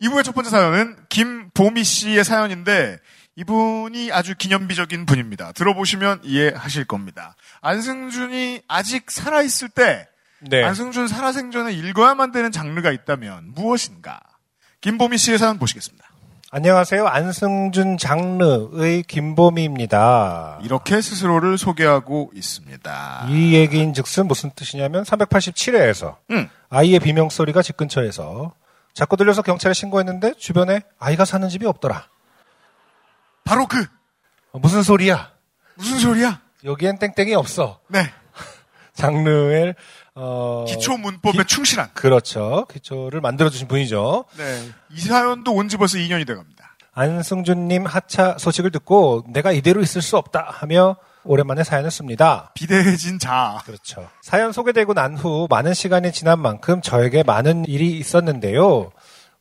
이부의 첫 번째 사연은 김보미 씨의 사연인데 이분이 아주 기념비적인 분입니다. 들어보시면 이해하실 겁니다. 안승준이 아직 살아있을 때 네. 안승준 살아생전에 읽어야만 되는 장르가 있다면 무엇인가? 김보미 씨의 사연 보시겠습니다. 안녕하세요. 안승준 장르의 김보미입니다. 이렇게 스스로를 소개하고 있습니다. 이 얘기인 즉슨 무슨 뜻이냐면 387회에서 음. 아이의 비명소리가 집 근처에서 자꾸 들려서 경찰에 신고했는데 주변에 아이가 사는 집이 없더라. 바로 그 어, 무슨 소리야? 무슨 소리야? 여기엔 땡땡이 없어. 네. 장르의 어 기초 문법에 충실한. 그렇죠. 기초를 만들어 주신 분이죠. 네. 이 사연도 온 지 벌써 2년이 돼 갑니다. 안승준님 하차 소식을 듣고 내가 이대로 있을 수 없다 하며 오랜만에 사연을 씁니다. 비대해진 자. 그렇죠. 사연 소개되고 난 후 많은 시간이 지난 만큼 저에게 많은 일이 있었는데요.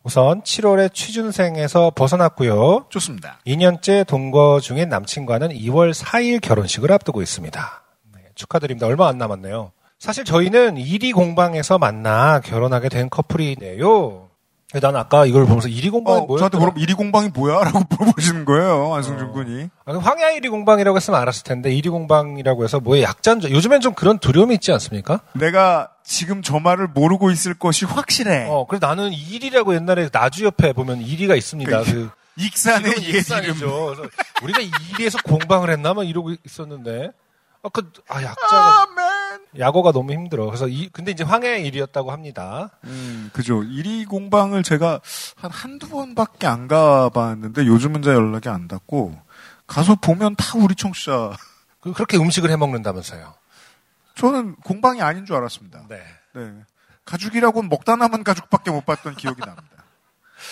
우선 7월에 취준생에서 벗어났고요. 좋습니다. 2년째 동거 중인 남친과는 2월 4일 결혼식을 앞두고 있습니다. 네, 축하드립니다. 얼마 안 남았네요. 사실 저희는 일이 공방에서 만나 결혼하게 된 커플이네요. 난 아까 이걸 보면서 일이 공방이 어, 뭐였더라? 저한테 그럼 이리 공방이 뭐야? 라고 물어보시는 거예요. 안승준 군이. 아, 황야 1위 공방이라고 했으면 알았을 텐데 1위 공방이라고 해서 뭐의 약자인지 요즘엔 좀 그런 두려움이 있지 않습니까? 내가 지금 저 말을 모르고 있을 것이 확실해. 어, 그래서 나는 1위라고 옛날에 나주 옆에 보면 1위가 있습니다. 그 익산의 지금은 옛 익산이죠. 이름. 그래서 우리가 1위에서 공방을 했나 막 이러고 있었는데 아, 그, 아, 약자가 아멘. 야구가 너무 힘들어. 그래서 이 근데 이제 황야의 1위였다고 합니다. 음, 그죠. 1위 공방을 제가 한 한두 번밖에 안 가봤는데 요즘은 잘 연락이 안 닿고 가서 보면 다 우리 청취자. 그- 그렇게 음식을 해 먹는다면서요. 저는 공방이 아닌 줄 알았습니다. 네. 네. 가죽이라고는 먹다 남은 가죽밖에 못 봤던 기억이 납니다.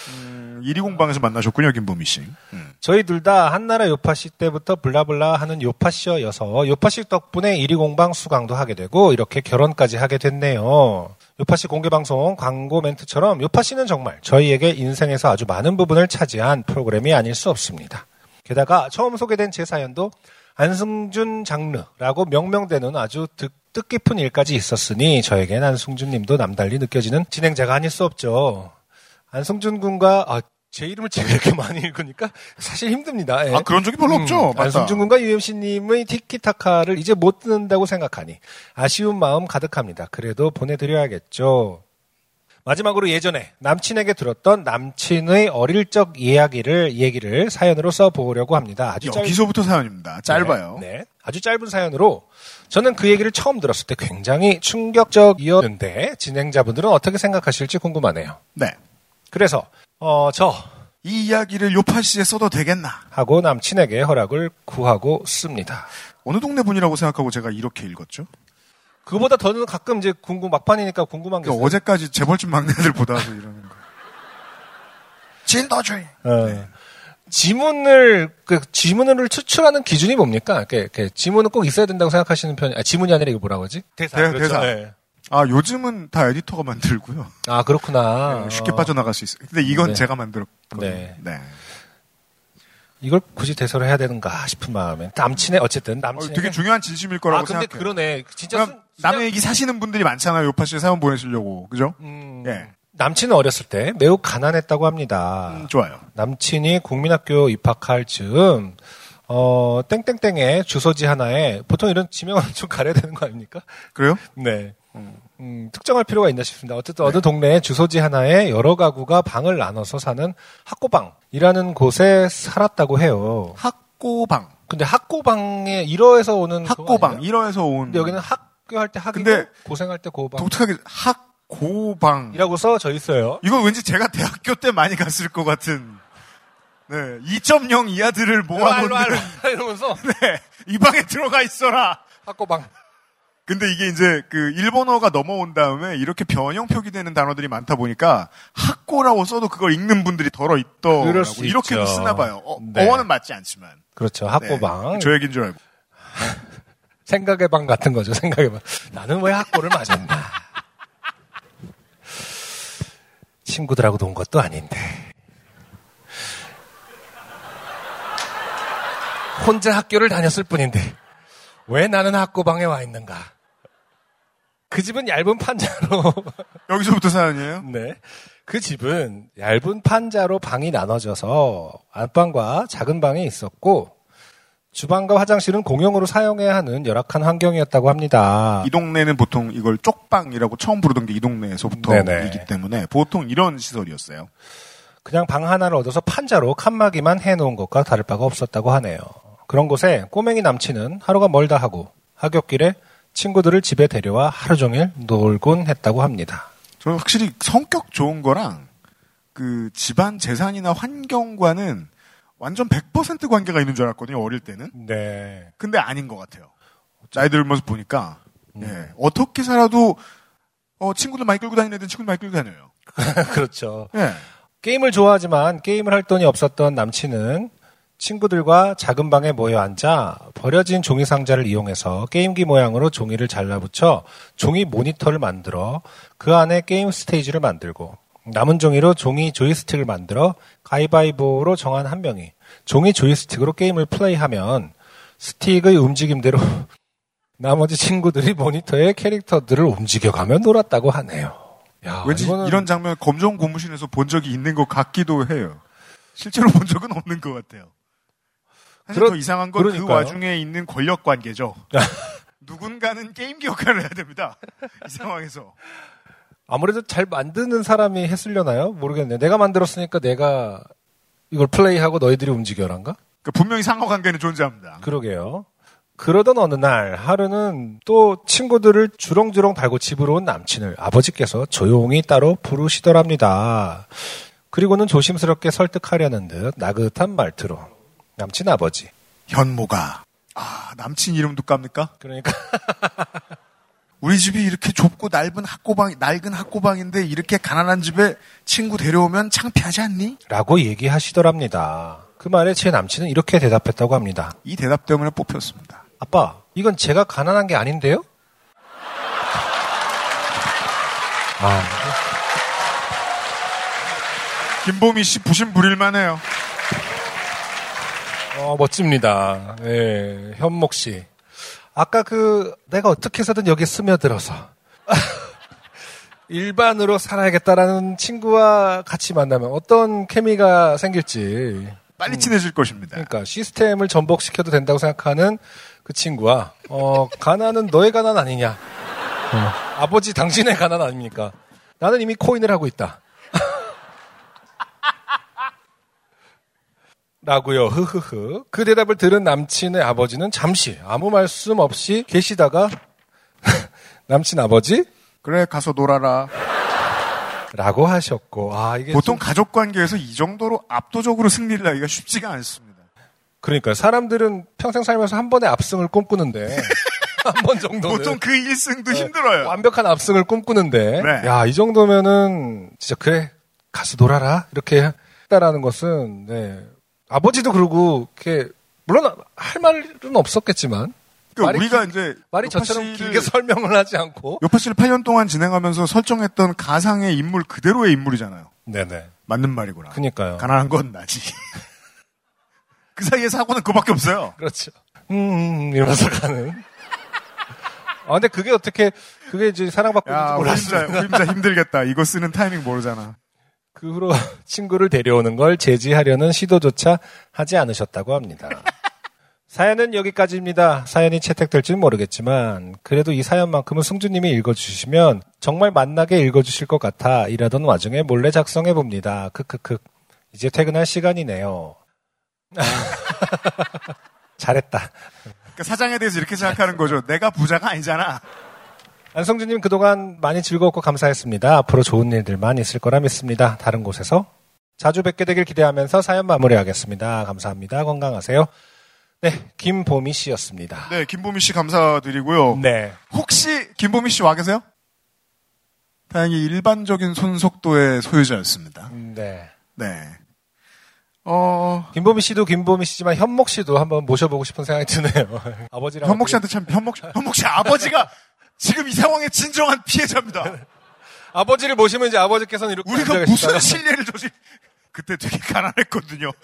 음, 1위 공방에서 만나셨군요, 김보미 씨. 음. 저희 둘 다 한나라 요파시 때부터 블라블라 하는 요파시여서 요파시 덕분에 1위 공방 수강도 하게 되고 이렇게 결혼까지 하게 됐네요. 요파시 공개방송 광고 멘트처럼 요파시는 정말 저희에게 인생에서 아주 많은 부분을 차지한 프로그램이 아닐 수 없습니다. 게다가 처음 소개된 제 사연도 안승준 장르라고 명명되는 아주 뜻, 뜻깊은 일까지 있었으니 저에겐 안승준 님도 남달리 느껴지는 진행자가 아닐 수 없죠. 안승준 군과 아, 제 이름을 제가 이렇게 많이 읽으니까 사실 힘듭니다. 예. 아, 그런 적이 별로 없죠. 맞다. 안승준 군과 UMC님의 티키타카를 이제 못 듣는다고 생각하니 아쉬운 마음 가득합니다. 그래도 보내드려야겠죠. 마지막으로 예전에 남친에게 들었던 남친의 어릴 적 이야기를 얘기를 사연으로 써보려고 합니다. 아주 짧- 여기서부터 사연입니다. 짧아요. 네, 네. 아주 짧은 사연으로 저는 그 얘기를 처음 들었을 때 굉장히 충격적이었는데 진행자분들은 어떻게 생각하실지 궁금하네요. 네. 그래서 어, 저 이 이야기를 요파시에 써도 되겠나? 하고 남친에게 허락을 구하고 씁니다. 어느 동네 분이라고 생각하고 제가 이렇게 읽었죠? 그보다 더는 가끔 이제 궁금 막판이니까 궁금한 게 그러니까 있어요. 어제까지 재벌집 막내들 보다 이러는 거. 진도주의. 어. 지문을 그 지문을 추출하는 기준이 뭡니까? 이렇게, 이렇게 지문은 꼭 있어야 된다고 생각하시는 편이 아, 지문이 아니라 이거 뭐라고 하지? 대사. 대- 대사. 네. 아 요즘은 다 에디터가 만들고요. 아 그렇구나. 쉽게 빠져나갈 수 있어요. 근데 이건 네. 제가 만들었거든요. 네. 네. 이걸 굳이 대사로 해야 되는가 싶은 마음에 남친의 어쨌든 어, 남친의 되게 중요한 진심일 거라고 아 근데 생각해요. 그러네. 진짜 순- 남의 얘기 사시는 분들이 많잖아요. 요파시에 사연 보내시려고. 그죠? 음, 예. 남친은 어렸을 때 매우 가난했다고 합니다. 음, 좋아요. 남친이 국민학교 입학할 즈음 어 땡땡땡의 주소지 하나에 보통 이런 지명은 좀 가려야 되는 거 아닙니까? 그래요? 네. 음, 특정할 필요가 있나 싶습니다. 어쨌든 어느 동네에 주소지 하나에 여러 가구가 방을 나눠서 사는 학고방이라는 곳에 살았다고 해요. 학고방. 근데 학고방에 1어에서 오는 학고방. 아니에요? 1어에서 온. 근데 여기는 학교 할 때 학이고 고생할 때 고방. 독특하게 학고방. 이라고 써져 있어요. 이건 왠지 제가 대학교 때 많이 갔을 것 같은. 네. 2.0 이하들을 모아놓는. 이러면서 네. 이 방에 들어가 있어라. 학고방. 근데 이게 이제 그 일본어가 넘어온 다음에 이렇게 변형 표기되는 단어들이 많다 보니까 학고라고 써도 그걸 읽는 분들이 덜어 있더라고 그럴 수 이렇게 있죠. 쓰나 봐요. 어, 네. 어원은 맞지 않지만. 그렇죠. 네. 학고방. 저 얘기인 줄 알고. 생각의 방 같은 거죠. 생각의 방. 나는 왜 학고를 맞았나. 친구들하고 논 것도 아닌데. 혼자 학교를 다녔을 뿐인데 왜 나는 학고방에 와 있는가? 그 집은 얇은 판자로 여기서부터 사연이에요? 네. 그 집은 얇은 판자로 방이 나눠져서 안방과 작은 방이 있었고 주방과 화장실은 공용으로 사용해야 하는 열악한 환경이었다고 합니다. 이 동네는 보통 이걸 쪽방이라고 처음 부르던 게 이 동네에서부터이기. 때문에 보통 이런 시설이었어요. 그냥 방 하나를 얻어서 판자로 칸막이만 해놓은 것과 다를 바가 없었다고 하네요. 그런 곳에 꼬맹이 남친은 하루가 멀다 하고 하굣길에 친구들을 집에 데려와 하루 종일 놀곤 했다고 합니다. 저는 확실히 성격 좋은 거랑 그 집안 재산이나 환경과는 완전 100% 관계가 있는 줄 알았거든요, 어릴 때는. 네. 근데 아닌 것 같아요. 나이 들면서 보니까, 음. 예, 어떻게 살아도, 어, 친구들 많이 끌고 다니는 애들은 친구들 많이 끌고 다녀요. 그렇죠. 예. 게임을 좋아하지만 게임을 할 돈이 없었던 남친은 친구들과 작은 방에 모여 앉아 버려진 종이 상자를 이용해서 게임기 모양으로 종이를 잘라붙여 종이 모니터를 만들어 그 안에 게임 스테이지를 만들고 남은 종이로 종이 조이스틱을 만들어 가위바위보로 정한 한 명이 종이 조이스틱으로 게임을 플레이하면 스틱의 움직임대로 나머지 친구들이 모니터에 캐릭터들을 움직여가며 놀았다고 하네요. 야, 왠지 이런 장면 검정 고무신에서 본 적이 있는 것 같기도 해요. 실제로 본 적은 없는 것 같아요. 사실 그러- 더 이상한 건 그. 와중에 있는 권력 관계죠. 누군가는 게임기 역할을 해야 됩니다. 이 상황에서. 아무래도 잘 만드는 사람이 했으려나요? 모르겠네요. 내가 만들었으니까 내가 이걸 플레이하고 너희들이 움직여란가? 그러니까 분명히 상호 관계는 존재합니다. 그러게요. 그러던 어느 날 하루는 또 친구들을 주렁주렁 달고 집으로 온 남친을 아버지께서 조용히 따로 부르시더랍니다. 그리고는 조심스럽게 설득하려는 듯 나긋한 말투로 남친 아버지 현모가. 아, 남친 이름도 깝니까? 그러니까 우리 집이 이렇게 좁고 넓은 학고방, 낡은 학고방인데 이렇게 가난한 집에 친구 데려오면 창피하지 않니? 라고 얘기하시더랍니다. 그 말에 제 남친은 이렇게 대답했다고 합니다. 이 대답 때문에 뽑혔습니다. 아빠, 이건 제가 가난한 게 아닌데요? 아, 김보미 씨 부심 부릴만 해요. 어, 멋집니다. 예, 현목 씨. 아까 그, 내가 어떻게 해서든 여기 스며들어서. 일반으로 살아야겠다라는 친구와 같이 만나면 어떤 케미가 생길지. 빨리 친해질 것입니다. 그러니까 시스템을 전복시켜도 된다고 생각하는 그 친구와, 어, 가난은 너의 가난 아니냐. 어, 아버지 당신의 가난 아닙니까? 나는 이미 코인을 하고 있다. 라고요. 흐흐흐. 그 대답을 들은 남친의 아버지는 잠시 아무 말씀 없이 계시다가 남친 아버지? 그래, 가서 놀아라. 라고 하셨고 아 이게 보통 좀- 가족 관계에서 이 정도로 압도적으로 승리를 하기가 쉽지가 않습니다. 그러니까 사람들은 평생 살면서 한 번의 압승을 꿈꾸는데 한 번 정도는 보통 그 1승도 네. 힘들어요. 완벽한 압승을 꿈꾸는데 네. 야이 정도면은 진짜 그래 가서 놀아라 이렇게 했다라는 것은 네. 아버지도 그러고 이렇게 물론 할 말은 없었겠지만 그러니까 우리가 이제 말이 저처럼 길게 설명을 하지 않고 요파 씨를 8년 동안 진행하면서 설정했던 가상의 인물 그대로의 인물이잖아요. 네네 맞는 말이구나. 그니까요 가난한 건 나지. 그 사이에 사고는 그밖에 없어요. 그렇죠 음, 음 이러면서 가는 아 근데 그게 어떻게 그게 이제 사랑받고 야, 있는지 후임자, 몰랐어요 후임자 힘들겠다. 이거 쓰는 타이밍 모르잖아. 그 후로 친구를 데려오는 걸 제지하려는 시도조차 하지 않으셨다고 합니다. 사연은 여기까지입니다. 사연이 채택될지는 모르겠지만 그래도 이 사연만큼은 승주님이 읽어주시면 정말 만나게 읽어주실 것 같아 일하던 와중에 몰래 작성해 봅니다. 크크크. 이제 퇴근할 시간이네요. 잘했다. 그러니까 사장에 대해서 이렇게 생각하는 거죠. 내가 부자가 아니잖아. 안성주님 그동안 많이 즐거웠고 감사했습니다. 앞으로 좋은 일들만 있을 거라 믿습니다. 다른 곳에서 자주 뵙게 되길 기대하면서 사연 마무리하겠습니다. 감사합니다. 건강하세요. 네, 김보미 씨였습니다. 네, 김보미 씨 감사드리고요. 네. 혹시 김보미 씨 와 계세요? 다행히 일반적인 손속도의 소유자였습니다. 네. 네. 어, 김보미 씨도 김보미 씨지만 현목 씨도 한번 모셔보고 싶은 생각이 드네요. 아버지랑 현목 씨한테 참, 현목, 현목 씨 아버지가 지금 이 상황의 진정한 피해자입니다. 아버지를 모시면 이제 아버지께서는 이렇게 우리가 무슨 신뢰를 저지, 그때 되게 가난했거든요.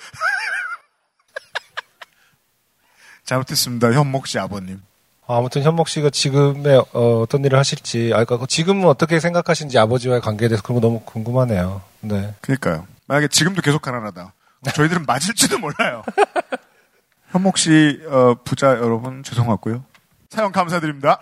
잘못했습니다, 현목 씨 아버님. 아, 아무튼 현목 씨가 지금의 어, 떤 일을 하실지, 아, 그러니까 지금은 어떻게 생각하시는지 아버지와의 관계에 대해서 그런 거 너무 궁금하네요. 네. 그니까요. 만약에 지금도 계속 가난하다. 저희들은 맞을지도 몰라요. 현목 씨, 어, 부자 여러분, 죄송하고요. 사연 감사드립니다.